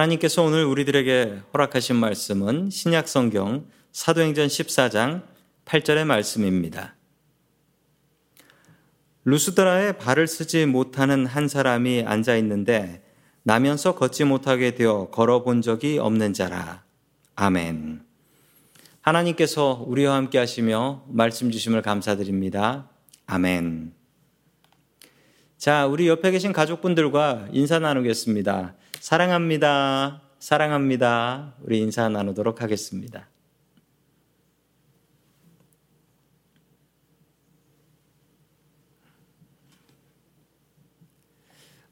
하나님께서 오늘 우리들에게 허락하신 말씀은 신약 성경 사도행전 14장 8절의 말씀입니다. 루스드라에 발을 쓰지 못하는 한 사람이 앉아 있는데 나면서 걷지 못하게 되어 걸어본 적이 없는 자라. 아멘. 하나님께서 우리와 함께 하시며 말씀 주심을 감사드립니다. 아멘. 자, 우리 옆에 계신 가족분들과 인사 나누겠습니다. 사랑합니다. 사랑합니다. 우리 인사 나누도록 하겠습니다.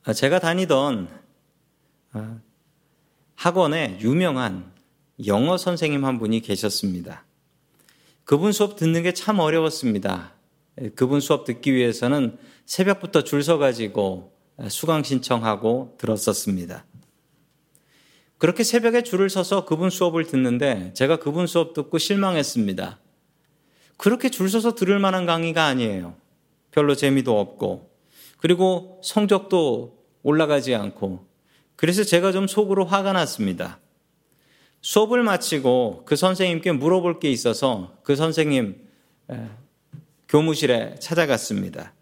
아, 제가 다니던 아, 학원에 유명한 영어 선생님 한 분이 계셨습니다. 그분 수업 듣는 게 참 어려웠습니다. 그분 수업 듣기 위해서는 새벽부터 줄 서가지고 수강 신청하고 들었었습니다. 그렇게 새벽에 줄을 서서 그분 수업을 듣는데 제가 그분 수업 듣고 실망했습니다. 그렇게 줄 서서 들을 만한 강의가 아니에요. 별로 재미도 없고, 그리고 성적도 올라가지 않고, 그래서 제가 좀 속으로 화가 났습니다. 수업을 마치고 그 선생님께 물어볼 게 있어서 그 선생님 교무실에 찾아갔습니다.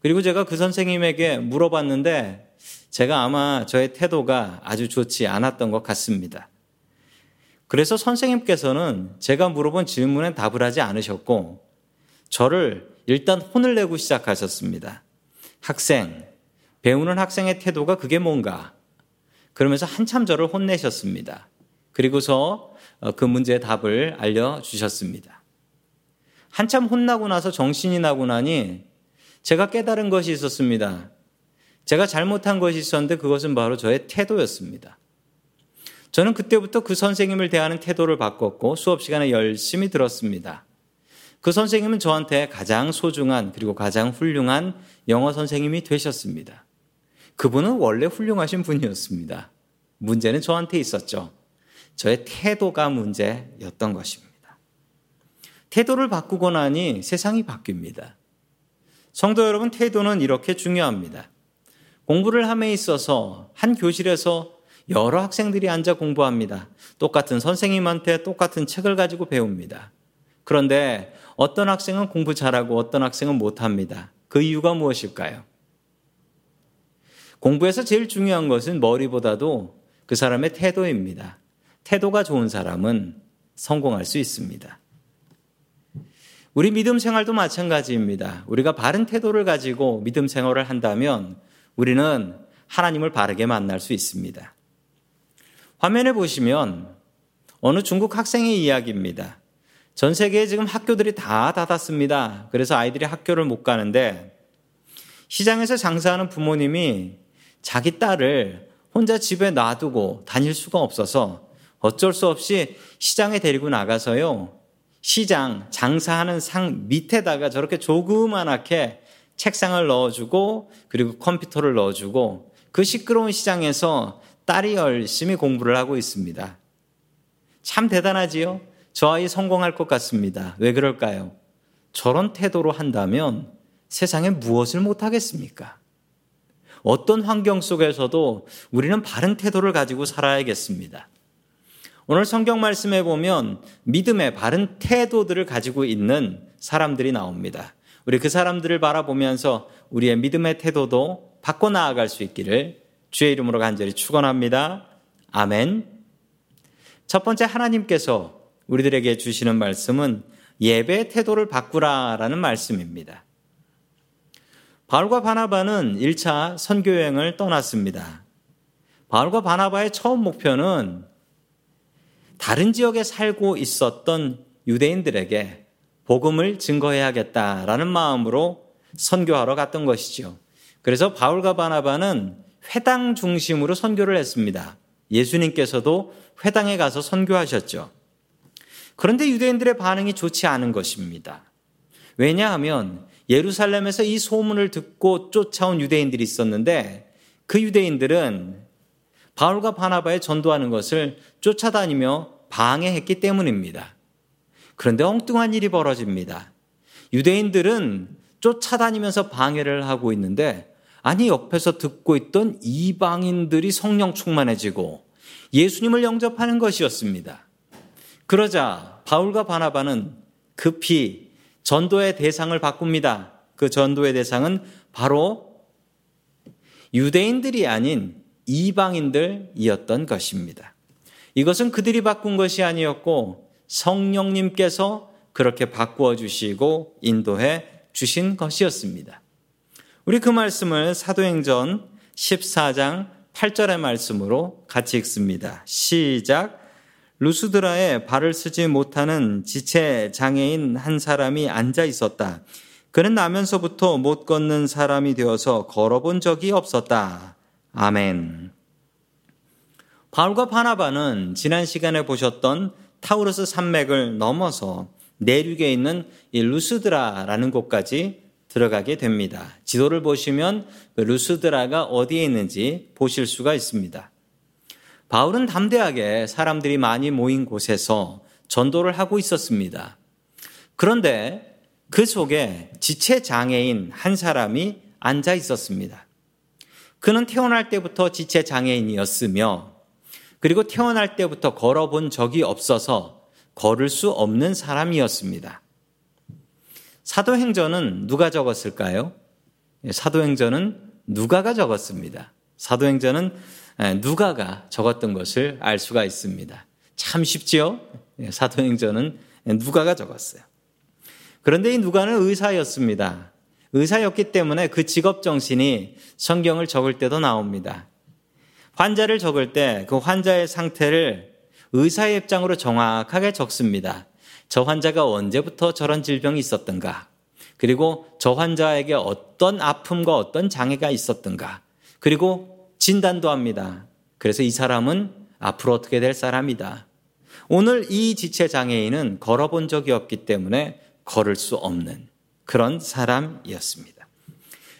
그리고 제가 그 선생님에게 물어봤는데 제가 아마 저의 태도가 아주 좋지 않았던 것 같습니다. 그래서 선생님께서는 제가 물어본 질문에 답을 하지 않으셨고 저를 일단 혼을 내고 시작하셨습니다. 학생, 배우는 학생의 태도가 그게 뭔가? 그러면서 한참 저를 혼내셨습니다. 그리고서 어, 그 문제의 답을 알려주셨습니다. 한참 혼나고 나서 정신이 나고 나니 제가 깨달은 것이 있었습니다. 제가 잘못한 것이 있었는데 그것은 바로 저의 태도였습니다. 저는 그때부터 그 선생님을 대하는 태도를 바꿨고 수업 시간에 열심히 들었습니다. 그 선생님은 저한테 가장 소중한 그리고 가장 훌륭한 영어 선생님이 되셨습니다. 그분은 원래 훌륭하신 분이었습니다. 문제는 저한테 있었죠. 저의 태도가 문제였던 것입니다. 태도를 바꾸고 나니 세상이 바뀝니다. 성도 여러분, 태도는 이렇게 중요합니다. 공부를 함에 있어서 한 교실에서 여러 학생들이 앉아 공부합니다. 똑같은 선생님한테 똑같은 책을 가지고 배웁니다. 그런데 어떤 학생은 공부 잘하고 어떤 학생은 못합니다. 그 이유가 무엇일까요? 공부에서 제일 중요한 것은 머리보다도 그 사람의 태도입니다. 태도가 좋은 사람은 성공할 수 있습니다. 우리 믿음 생활도 마찬가지입니다. 우리가 바른 태도를 가지고 믿음 생활을 한다면 우리는 하나님을 바르게 만날 수 있습니다. 화면에 보시면 어느 중국 학생의 이야기입니다. 전 세계에 지금 학교들이 다 닫았습니다. 그래서 아이들이 학교를 못 가는데 시장에서 장사하는 부모님이 자기 딸을 혼자 집에 놔두고 다닐 수가 없어서 어쩔 수 없이 시장에 데리고 나가서요. 시장 장사하는 상 밑에다가 저렇게 조그만하게 책상을 넣어주고 그리고 컴퓨터를 넣어주고 그 시끄러운 시장에서 딸이 열심히 공부를 하고 있습니다. 참 대단하지요? 저 아이 성공할 것 같습니다. 왜 그럴까요? 저런 태도로 한다면 세상에 무엇을 못하겠습니까? 어떤 환경 속에서도 우리는 바른 태도를 가지고 살아야겠습니다. 오늘 성경 말씀에 보면 믿음의 바른 태도들을 가지고 있는 사람들이 나옵니다. 우리 그 사람들을 바라보면서 우리의 믿음의 태도도 바꿔 나아갈 수 있기를 주의 이름으로 간절히 축원합니다. 아멘. 첫 번째 하나님께서 우리들에게 주시는 말씀은 예배 태도를 바꾸라라는 말씀입니다. 바울과 바나바는 1차 선교 여행을 떠났습니다. 바울과 바나바의 처음 목표는 다른 지역에 살고 있었던 유대인들에게 복음을 증거해야겠다라는 마음으로 선교하러 갔던 것이죠. 그래서 바울과 바나바는 회당 중심으로 선교를 했습니다. 예수님께서도 회당에 가서 선교하셨죠. 그런데 유대인들의 반응이 좋지 않은 것입니다. 왜냐하면 예루살렘에서 이 소문을 듣고 쫓아온 유대인들이 있었는데 그 유대인들은 바울과 바나바의 전도하는 것을 쫓아다니며 방해했기 때문입니다. 그런데 엉뚱한 일이 벌어집니다. 유대인들은 쫓아다니면서 방해를 하고 있는데 아니 옆에서 듣고 있던 이방인들이 성령 충만해지고 예수님을 영접하는 것이었습니다. 그러자 바울과 바나바는 급히 전도의 대상을 바꿉니다. 그 전도의 대상은 바로 유대인들이 아닌 이방인들이었던 것입니다. 이것은 그들이 바꾼 것이 아니었고 성령님께서 그렇게 바꾸어 주시고 인도해 주신 것이었습니다. 우리 그 말씀을 사도행전 14장 8절의 말씀으로 같이 읽습니다. 시작. 루스드라에 발을 쓰지 못하는 지체 장애인 한 사람이 앉아 있었다. 그는 나면서부터 못 걷는 사람이 되어서 걸어본 적이 없었다. 아멘. 바울과 바나바는 지난 시간에 보셨던 타우르스 산맥을 넘어서 내륙에 있는 이 루스드라라는 곳까지 들어가게 됩니다. 지도를 보시면 그 루스드라가 어디에 있는지 보실 수가 있습니다. 바울은 담대하게 사람들이 많이 모인 곳에서 전도를 하고 있었습니다. 그런데 그 속에 지체 장애인 한 사람이 앉아 있었습니다. 그는 태어날 때부터 지체 장애인이었으며 그리고 태어날 때부터 걸어본 적이 없어서 걸을 수 없는 사람이었습니다. 사도행전은 누가 적었을까요? 사도행전은 누가가 적었습니다. 사도행전은 예, 누가가 적었던 것을 알 수가 있습니다. 참 쉽지요? 예, 사도행전은 누가가 적었어요. 그런데 이 누가는 의사였습니다. 의사였기 때문에 그 직업 정신이 성경을 적을 때도 나옵니다. 환자를 적을 때 그 환자의 상태를 의사의 입장으로 정확하게 적습니다. 저 환자가 언제부터 저런 질병이 있었던가, 그리고 저 환자에게 어떤 아픔과 어떤 장애가 있었던가, 그리고 진단도 합니다. 그래서 이 사람은 앞으로 어떻게 될 사람이다. 오늘 이 지체 장애인은 걸어본 적이 없기 때문에 걸을 수 없는 그런 사람이었습니다.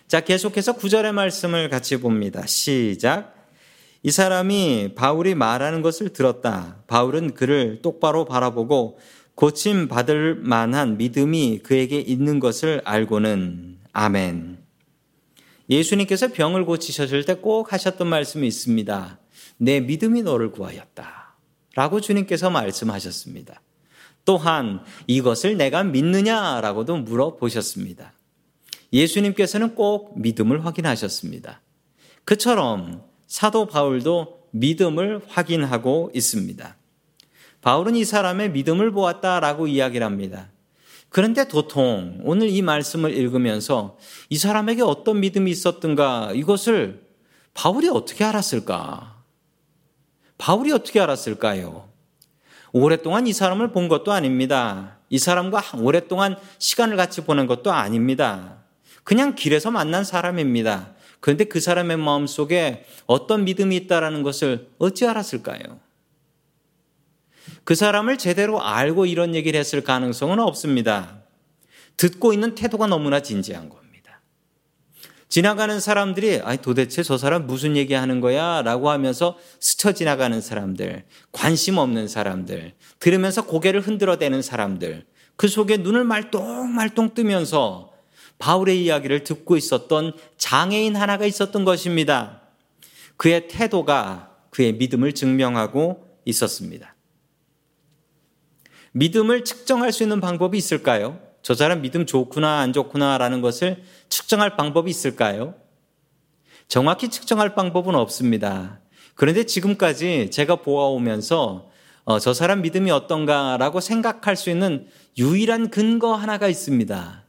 자, 계속해서 구절의 말씀을 같이 봅니다. 시작. 이 사람이 바울이 말하는 것을 들었다. 바울은 그를 똑바로 바라보고 고침 받을 만한 믿음이 그에게 있는 것을 알고는 아멘. 예수님께서 병을 고치셨을 때 꼭 하셨던 말씀이 있습니다. 내 믿음이 너를 구하였다. 라고 주님께서 말씀하셨습니다. 또한 이것을 내가 믿느냐라고도 물어보셨습니다. 예수님께서는 꼭 믿음을 확인하셨습니다. 그처럼 사도 바울도 믿음을 확인하고 있습니다. 바울은 이 사람의 믿음을 보았다라고 이야기를 합니다. 그런데 도통 오늘 이 말씀을 읽으면서 이 사람에게 어떤 믿음이 있었던가 이것을 바울이 어떻게 알았을까? 바울이 어떻게 알았을까요? 오랫동안 이 사람을 본 것도 아닙니다. 이 사람과 오랫동안 시간을 같이 보낸 것도 아닙니다. 그냥 길에서 만난 사람입니다. 그런데 그 사람의 마음 속에 어떤 믿음이 있다라는 것을 어찌 알았을까요? 그 사람을 제대로 알고 이런 얘기를 했을 가능성은 없습니다. 듣고 있는 태도가 너무나 진지한 겁니다. 지나가는 사람들이 아니 도대체 저 사람 무슨 얘기 하는 거야? 라고 하면서 스쳐 지나가는 사람들, 관심 없는 사람들, 들으면서 고개를 흔들어대는 사람들, 그 속에 눈을 말똥말똥 뜨면서 바울의 이야기를 듣고 있었던 장애인 하나가 있었던 것입니다. 그의 태도가 그의 믿음을 증명하고 있었습니다. 믿음을 측정할 수 있는 방법이 있을까요? 저 사람 믿음 좋구나, 안 좋구나라는 것을 측정할 방법이 있을까요? 정확히 측정할 방법은 없습니다. 그런데 지금까지 제가 보아오면서 어, 저 사람 믿음이 어떤가라고 생각할 수 있는 유일한 근거 하나가 있습니다.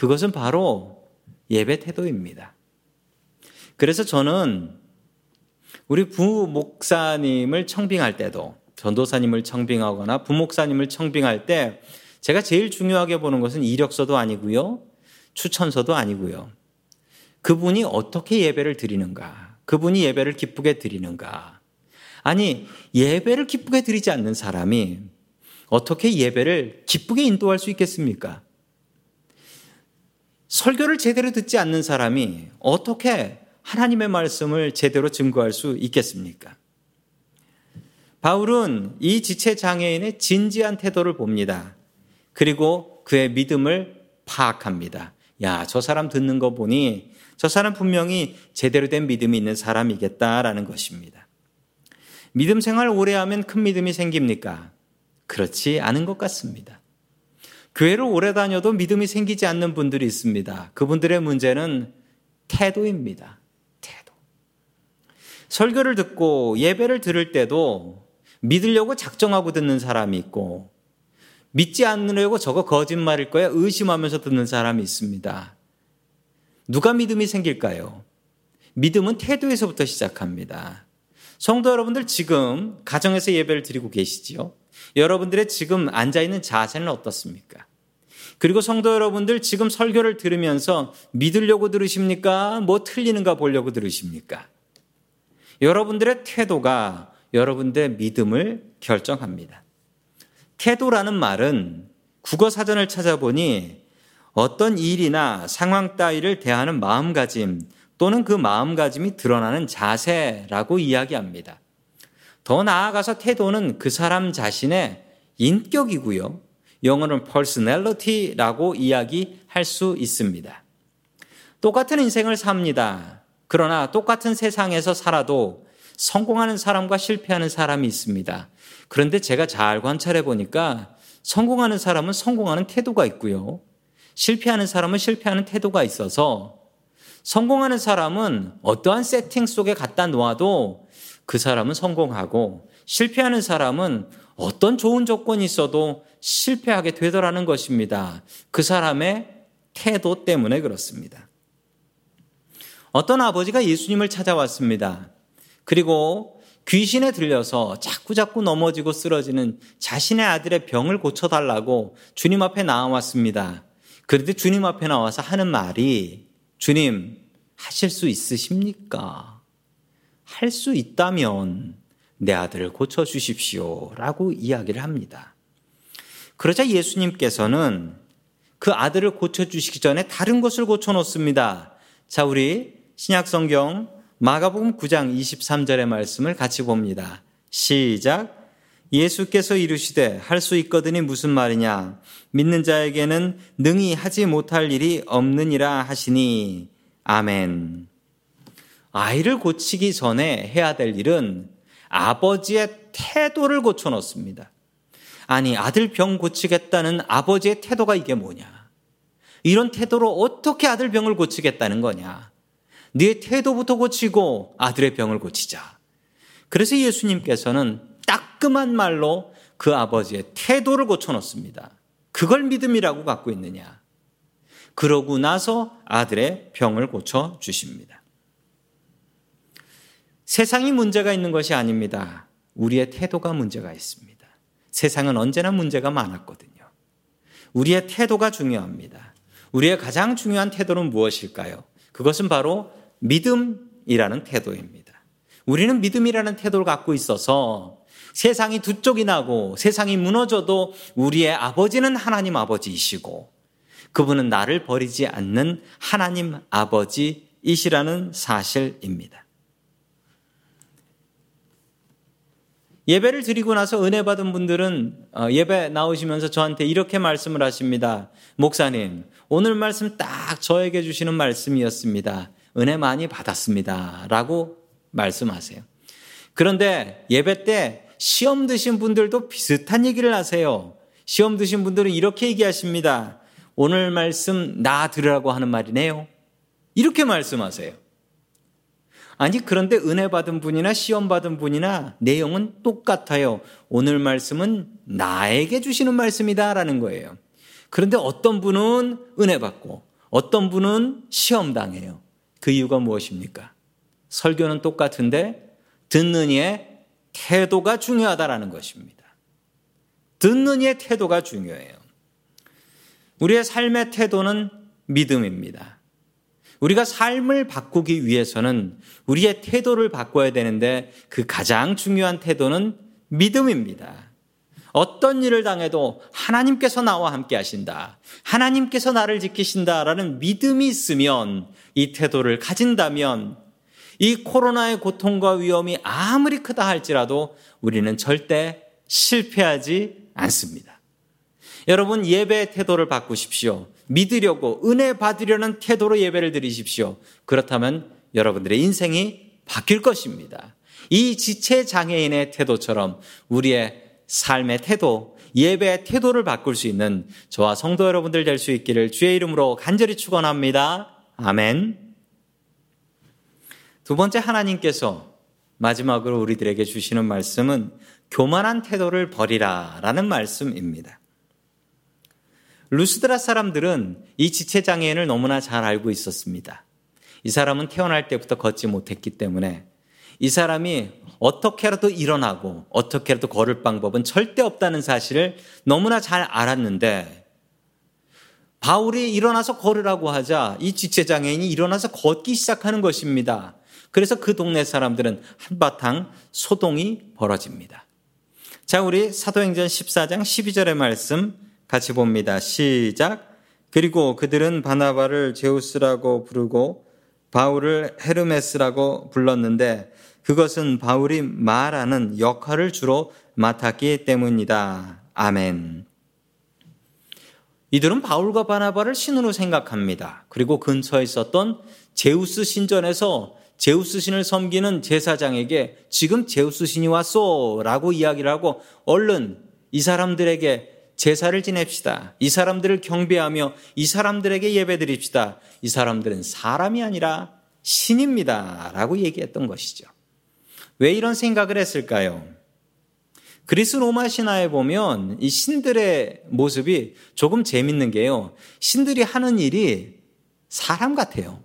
그것은 바로 예배 태도입니다. 그래서 저는 우리 부목사님을 청빙할 때도 전도사님을 청빙하거나 부목사님을 청빙할 때 제가 제일 중요하게 보는 것은 이력서도 아니고요. 추천서도 아니고요. 그분이 어떻게 예배를 드리는가? 그분이 예배를 기쁘게 드리는가? 아니, 예배를 기쁘게 드리지 않는 사람이 어떻게 예배를 기쁘게 인도할 수 있겠습니까? 설교를 제대로 듣지 않는 사람이 어떻게 하나님의 말씀을 제대로 증거할 수 있겠습니까? 바울은 이 지체 장애인의 진지한 태도를 봅니다. 그리고 그의 믿음을 파악합니다. 야, 저 사람 듣는 거 보니 저 사람 분명히 제대로 된 믿음이 있는 사람이겠다라는 것입니다. 믿음 생활 오래 하면 큰 믿음이 생깁니까? 그렇지 않은 것 같습니다. 교회를 오래 다녀도 믿음이 생기지 않는 분들이 있습니다. 그분들의 문제는 태도입니다. 태도. 설교를 듣고 예배를 들을 때도 믿으려고 작정하고 듣는 사람이 있고 믿지 않으려고 저거 거짓말일 거야 의심하면서 듣는 사람이 있습니다. 누가 믿음이 생길까요? 믿음은 태도에서부터 시작합니다. 성도 여러분들 지금 가정에서 예배를 드리고 계시지요? 여러분들의 지금 앉아 있는 자세는 어떻습니까? 그리고 성도 여러분들 지금 설교를 들으면서 믿으려고 들으십니까? 뭐 틀리는가 보려고 들으십니까? 여러분들의 태도가 여러분들의 믿음을 결정합니다. 태도라는 말은 국어 사전을 찾아보니 어떤 일이나 상황 따위를 대하는 마음가짐 또는 그 마음가짐이 드러나는 자세라고 이야기합니다. 더 나아가서 태도는 그 사람 자신의 인격이고요. 영어는 personality라고 이야기할 수 있습니다. 똑같은 인생을 삽니다. 그러나 똑같은 세상에서 살아도 성공하는 사람과 실패하는 사람이 있습니다. 그런데 제가 잘 관찰해 보니까 성공하는 사람은 성공하는 태도가 있고요. 실패하는 사람은 실패하는 태도가 있어서 성공하는 사람은 어떠한 세팅 속에 갖다 놓아도 그 사람은 성공하고 실패하는 사람은 어떤 좋은 조건이 있어도 실패하게 되더라는 것입니다. 그 사람의 태도 때문에 그렇습니다. 어떤 아버지가 예수님을 찾아왔습니다. 그리고 귀신에 들려서 자꾸자꾸 넘어지고 쓰러지는 자신의 아들의 병을 고쳐달라고 주님 앞에 나왔습니다. 그런데 주님 앞에 나와서 하는 말이 주님, 하실 수 있으십니까? 할 수 있다면 내 아들을 고쳐주십시오. 라고 이야기를 합니다. 그러자 예수님께서는 그 아들을 고쳐주시기 전에 다른 것을 고쳐놓습니다. 자, 우리 신약성경 마가복음 9장 23절의 말씀을 같이 봅니다. 시작. 예수께서 이르시되 할 수 있거든이 무슨 말이냐? 믿는 자에게는 능히 하지 못할 일이 없느니라 하시니 아멘. 아이를 고치기 전에 해야 될 일은 아버지의 태도를 고쳐 놓습니다. 아니, 아들 병 고치겠다는 아버지의 태도가 이게 뭐냐? 이런 태도로 어떻게 아들 병을 고치겠다는 거냐? 네 태도부터 고치고 아들의 병을 고치자. 그래서 예수님께서는 따끔한 말로 그 아버지의 태도를 고쳐놓습니다. 그걸 믿음이라고 갖고 있느냐. 그러고 나서 아들의 병을 고쳐 주십니다. 세상이 문제가 있는 것이 아닙니다. 우리의 태도가 문제가 있습니다. 세상은 언제나 문제가 많았거든요. 우리의 태도가 중요합니다. 우리의 가장 중요한 태도는 무엇일까요? 그것은 바로 믿음이라는 태도입니다. 우리는 믿음이라는 태도를 갖고 있어서 세상이 두 쪽이 나고 세상이 무너져도 우리의 아버지는 하나님 아버지이시고 그분은 나를 버리지 않는 하나님 아버지이시라는 사실입니다. 예배를 드리고 나서 은혜 받은 분들은 어, 예배 나오시면서 저한테 이렇게 말씀을 하십니다. 목사님, 오늘 말씀 딱 저에게 주시는 말씀이었습니다. 은혜 많이 받았습니다. 라고 말씀하세요. 그런데 예배 때 시험 드신 분들도 비슷한 얘기를 하세요. 시험 드신 분들은 이렇게 얘기하십니다. 오늘 말씀 나 들으라고 하는 말이네요. 이렇게 말씀하세요. 아니, 그런데 은혜 받은 분이나 시험 받은 분이나 내용은 똑같아요. 오늘 말씀은 나에게 주시는 말씀이다라는 거예요. 그런데 어떤 분은 은혜 받고 어떤 분은 시험 당해요. 그 이유가 무엇입니까? 설교는 똑같은데 듣는 이의 태도가 중요하다라는 것입니다. 듣는 이의 태도가 중요해요. 우리의 삶의 태도는 믿음입니다. 우리가 삶을 바꾸기 위해서는 우리의 태도를 바꿔야 되는데 그 가장 중요한 태도는 믿음입니다. 어떤 일을 당해도 하나님께서 나와 함께 하신다. 하나님께서 나를 지키신다라는 믿음이 있으면 이 태도를 가진다면 이 코로나의 고통과 위험이 아무리 크다 할지라도 우리는 절대 실패하지 않습니다. 여러분 예배의 태도를 바꾸십시오. 믿으려고 은혜 받으려는 태도로 예배를 드리십시오. 그렇다면 여러분들의 인생이 바뀔 것입니다. 이 지체 장애인의 태도처럼 우리의 삶의 태도, 예배의 태도를 바꿀 수 있는 저와 성도 여러분들 될 수 있기를 주의 이름으로 간절히 축원합니다. 아멘. 두 번째 하나님께서 마지막으로 우리들에게 주시는 말씀은 교만한 태도를 버리라라는 말씀입니다. 루스드라 사람들은 이 지체 장애인을 너무나 잘 알고 있었습니다. 이 사람은 태어날 때부터 걷지 못했기 때문에 이 사람이 어떻게라도 일어나고 어떻게라도 걸을 방법은 절대 없다는 사실을 너무나 잘 알았는데 바울이 일어나서 걸으라고 하자 이 지체장애인이 일어나서 걷기 시작하는 것입니다. 그래서 그 동네 사람들은 한바탕 소동이 벌어집니다. 자, 우리 사도행전 14장 12절의 말씀 같이 봅니다. 시작. 그리고 그들은 바나바를 제우스라고 부르고 바울을 헤르메스라고 불렀는데 그것은 바울이 말하는 역할을 주로 맡았기 때문이다. 아멘. 이들은 바울과 바나바를 신으로 생각합니다. 그리고 근처에 있었던 제우스 신전에서 제우스 신을 섬기는 제사장에게 지금 제우스 신이 왔소 라고 이야기를 하고 얼른 이 사람들에게 제사를 지냅시다. 이 사람들을 경배하며 이 사람들에게 예배 드립시다. 이 사람들은 사람이 아니라 신입니다. 라고 얘기했던 것이죠. 왜 이런 생각을 했을까요? 그리스 로마 신화에 보면 이 신들의 모습이 조금 재밌는 게요. 신들이 하는 일이 사람 같아요.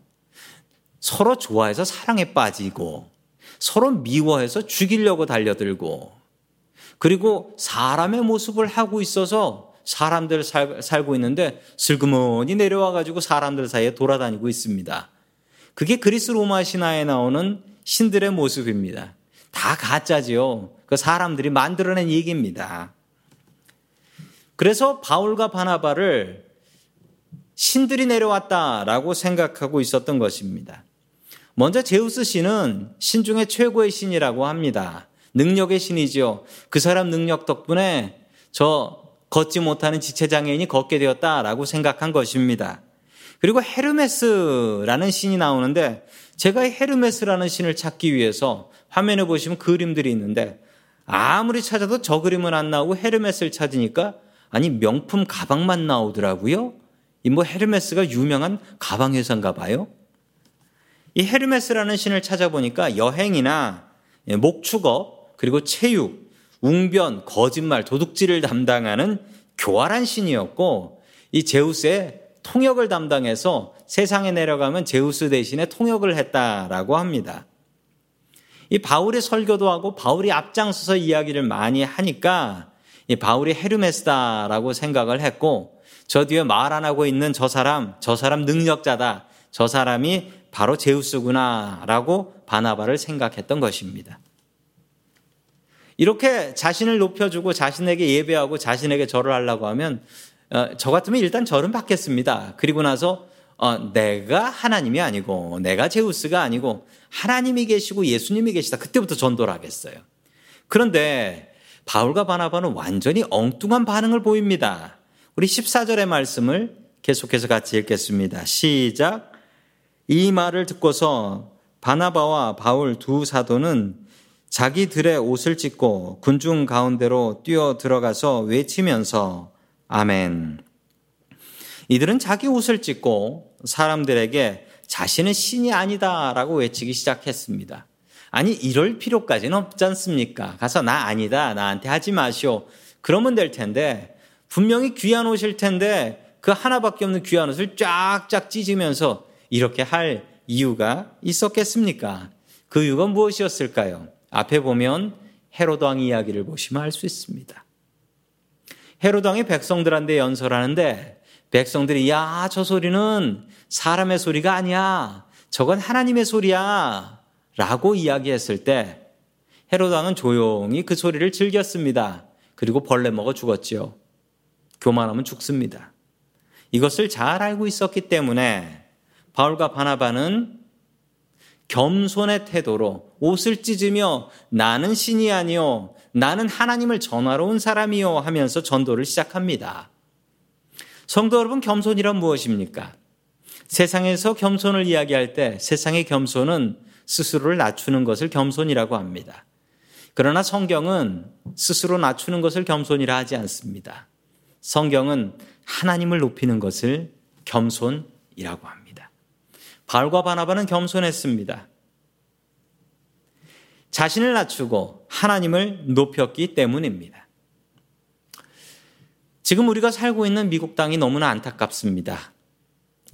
서로 좋아해서 사랑에 빠지고, 서로 미워해서 죽이려고 달려들고, 그리고 사람의 모습을 하고 있어서 사람들 살, 살고 있는데 슬그머니 내려와 가지고 사람들 사이에 돌아다니고 있습니다. 그게 그리스 로마 신화에 나오는 신들의 모습입니다. 다 가짜지요. 그 사람들이 만들어낸 얘기입니다. 그래서 바울과 바나바를 신들이 내려왔다라고 생각하고 있었던 것입니다. 먼저 제우스 신은 신 중에 최고의 신이라고 합니다. 능력의 신이지요. 그 사람 능력 덕분에 저 걷지 못하는 지체장애인이 걷게 되었다라고 생각한 것입니다. 그리고 헤르메스라는 신이 나오는데 제가 헤르메스라는 신을 찾기 위해서 화면에 보시면 그림들이 있는데 아무리 찾아도 저 그림은 안 나오고 헤르메스를 찾으니까 아니 명품 가방만 나오더라고요. 이 뭐 헤르메스가 유명한 가방 회사인가 봐요. 이 헤르메스라는 신을 찾아보니까 여행이나 목축업 그리고 체육, 웅변, 거짓말, 도둑질을 담당하는 교활한 신이었고 이 제우스의 통역을 담당해서 세상에 내려가면 제우스 대신에 통역을 했다라고 합니다. 이 바울의 설교도 하고 바울이 앞장서서 이야기를 많이 하니까 이 바울이 헤르메스다라고 생각을 했고 저 뒤에 말 안 하고 있는 저 사람, 저 사람 능력자다. 저 사람이 바로 제우스구나라고 바나바를 생각했던 것입니다. 이렇게 자신을 높여주고 자신에게 예배하고 자신에게 절을 하려고 하면 어, 저 같으면 일단 절은 받겠습니다. 그리고 나서 어, 내가 하나님이 아니고 내가 제우스가 아니고 하나님이 계시고 예수님이 계시다. 그때부터 전도를 하겠어요. 그런데 바울과 바나바는 완전히 엉뚱한 반응을 보입니다. 우리 14절의 말씀을 계속해서 같이 읽겠습니다. 시작. 이 말을 듣고서 바나바와 바울 두 사도는 자기들의 옷을 찢고 군중 가운데로 뛰어 들어가서 외치면서 아멘. 이들은 자기 옷을 찢고 사람들에게 자신은 신이 아니다라고 외치기 시작했습니다. 아니, 이럴 필요까지는 없지 않습니까? 가서 나 아니다. 나한테 하지 마시오. 그러면 될 텐데, 분명히 귀한 옷일 텐데, 그 하나밖에 없는 귀한 옷을 쫙쫙 찢으면서 이렇게 할 이유가 있었겠습니까? 그 이유가 무엇이었을까요? 앞에 보면 헤로당 이야기를 보시면 알 수 있습니다. 헤로당이 백성들한테 연설하는데 백성들이 야, 저 소리는 사람의 소리가 아니야. 저건 하나님의 소리야. 라고 이야기했을 때 헤로당은 조용히 그 소리를 즐겼습니다. 그리고 벌레 먹어 죽었지요. 교만하면 죽습니다. 이것을 잘 알고 있었기 때문에 바울과 바나바는 겸손의 태도로 옷을 찢으며 나는 신이 아니요 나는 하나님을 전하러 온 사람이요 하면서 전도를 시작합니다. 성도 여러분, 겸손이란 무엇입니까? 세상에서 겸손을 이야기할 때 세상의 겸손은 스스로를 낮추는 것을 겸손이라고 합니다. 그러나 성경은 스스로 낮추는 것을 겸손이라 하지 않습니다. 성경은 하나님을 높이는 것을 겸손이라고 합니다. 바울과 바나바는 겸손했습니다. 자신을 낮추고 하나님을 높였기 때문입니다. 지금 우리가 살고 있는 미국 땅이 너무나 안타깝습니다.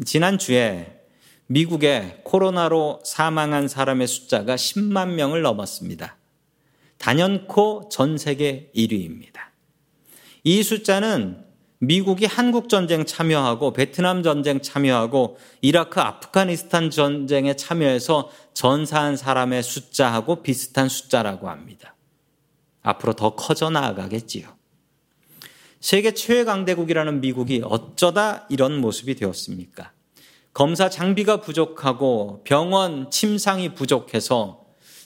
지난주에 미국의 코로나로 사망한 사람의 숫자가 10만 명을 넘었습니다. 단연코 전 세계 1위입니다. 이 숫자는 미국이 한국 전쟁 참여하고 베트남 전쟁 참여하고 이라크 아프가니스탄 전쟁에 참여해서 전사한 사람의 숫자하고 비슷한 숫자라고 합니다. 앞으로 더 커져 나아가겠지요. 세계 최강대국이라는 미국이 어쩌다 이런 모습이 되었습니까? 검사 장비가 부족하고 병원 침상이 부족해서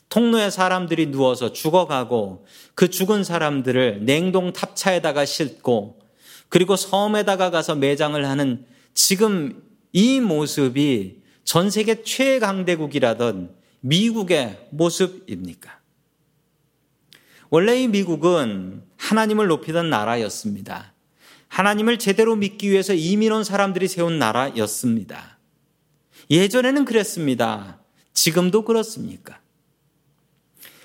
통로에 사람들이 누워서 죽어가고 그 죽은 사람들을 냉동 탑차에다가 싣고 그리고 섬에다가 가서 매장을 하는 지금 이 모습이 전 세계 최강대국이라던 미국의 모습입니까? 원래 이 미국은 하나님을 높이던 나라였습니다. 하나님을 제대로 믿기 위해서 이민 온 사람들이 세운 나라였습니다. 예전에는 그랬습니다. 지금도 그렇습니까?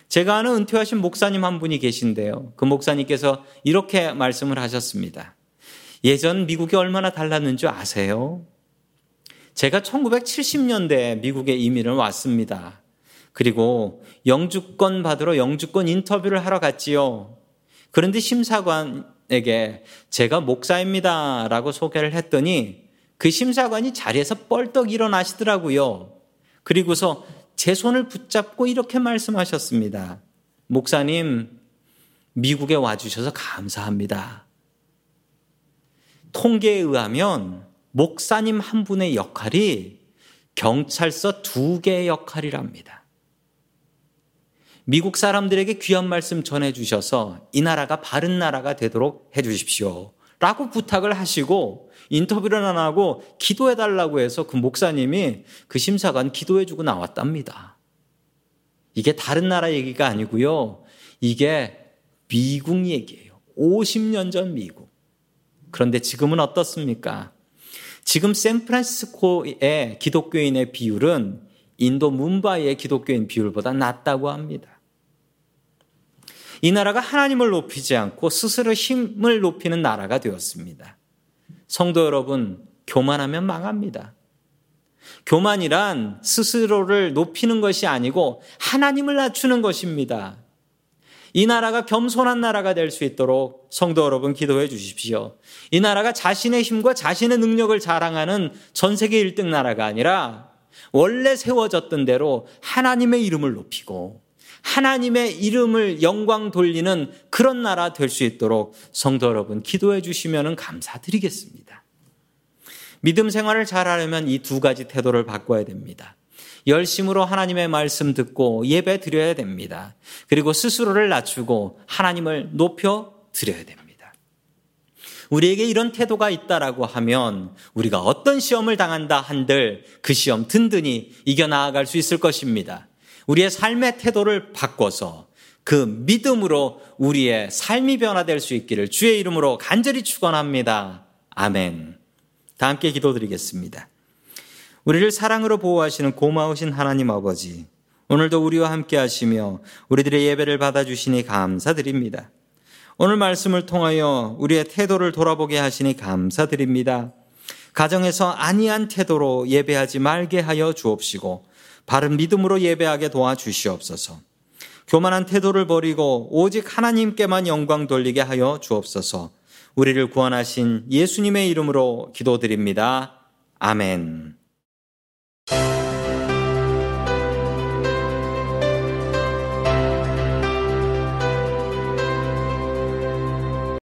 제가 아는 은퇴하신 목사님 한 분이 계신데요. 그 목사님께서 이렇게 말씀을 하셨습니다. 예전 미국이 얼마나 달랐는 줄 아세요? 제가 1970년대에 미국에 이민을 왔습니다. 그리고 영주권 받으러 영주권 인터뷰를 하러 갔지요. 그런데 심사관에게 제가 목사입니다. 라고 소개를 했더니 그 심사관이 자리에서 뻘떡 일어나시더라고요. 그리고서 제 손을 붙잡고 이렇게 말씀하셨습니다. 목사님, 미국에 와주셔서 감사합니다. 통계에 의하면 목사님 한 분의 역할이 경찰서 두 개의 역할이랍니다. 미국 사람들에게 귀한 말씀 전해주셔서 이 나라가 바른 나라가 되도록 해주십시오. 라고 부탁을 하시고 인터뷰를 안 하고 기도해 달라고 해서 그 목사님이 그 심사관 기도해 주고 나왔답니다. 이게 다른 나라 얘기가 아니고요. 이게 미국 얘기예요. 50년 전 미국. 그런데 지금은 어떻습니까? 지금 샌프란시스코의 기독교인의 비율은 인도 문바이의 기독교인 비율보다 낮다고 합니다. 이 나라가 하나님을 높이지 않고 스스로 힘을 높이는 나라가 되었습니다. 성도 여러분, 교만하면 망합니다. 교만이란 스스로를 높이는 것이 아니고 하나님을 낮추는 것입니다. 이 나라가 겸손한 나라가 될 수 있도록 성도 여러분 기도해 주십시오. 이 나라가 자신의 힘과 자신의 능력을 자랑하는 전 세계 1등 나라가 아니라 원래 세워졌던 대로 하나님의 이름을 높이고 하나님의 이름을 영광 돌리는 그런 나라 될 수 있도록 성도 여러분 기도해 주시면 감사드리겠습니다. 믿음 생활을 잘하려면 이 두 가지 태도를 바꿔야 됩니다. 열심으로 하나님의 말씀 듣고 예배 드려야 됩니다. 그리고 스스로를 낮추고 하나님을 높여 드려야 됩니다. 우리에게 이런 태도가 있다라고 하면 우리가 어떤 시험을 당한다 한들 그 시험 든든히 이겨 나아갈 수 있을 것입니다. 우리의 삶의 태도를 바꿔서 그 믿음으로 우리의 삶이 변화될 수 있기를 주의 이름으로 간절히 축원합니다. 아멘. 다 함께 기도드리겠습니다. 우리를 사랑으로 보호하시는 고마우신 하나님 아버지, 오늘도 우리와 함께 하시며 우리들의 예배를 받아주시니 감사드립니다. 오늘 말씀을 통하여 우리의 태도를 돌아보게 하시니 감사드립니다. 가정에서 아니한 태도로 예배하지 말게 하여 주옵시고 바른 믿음으로 예배하게 도와주시옵소서. 교만한 태도를 버리고 오직 하나님께만 영광 돌리게 하여 주옵소서. 우리를 구원하신 예수님의 이름으로 기도드립니다. 아멘.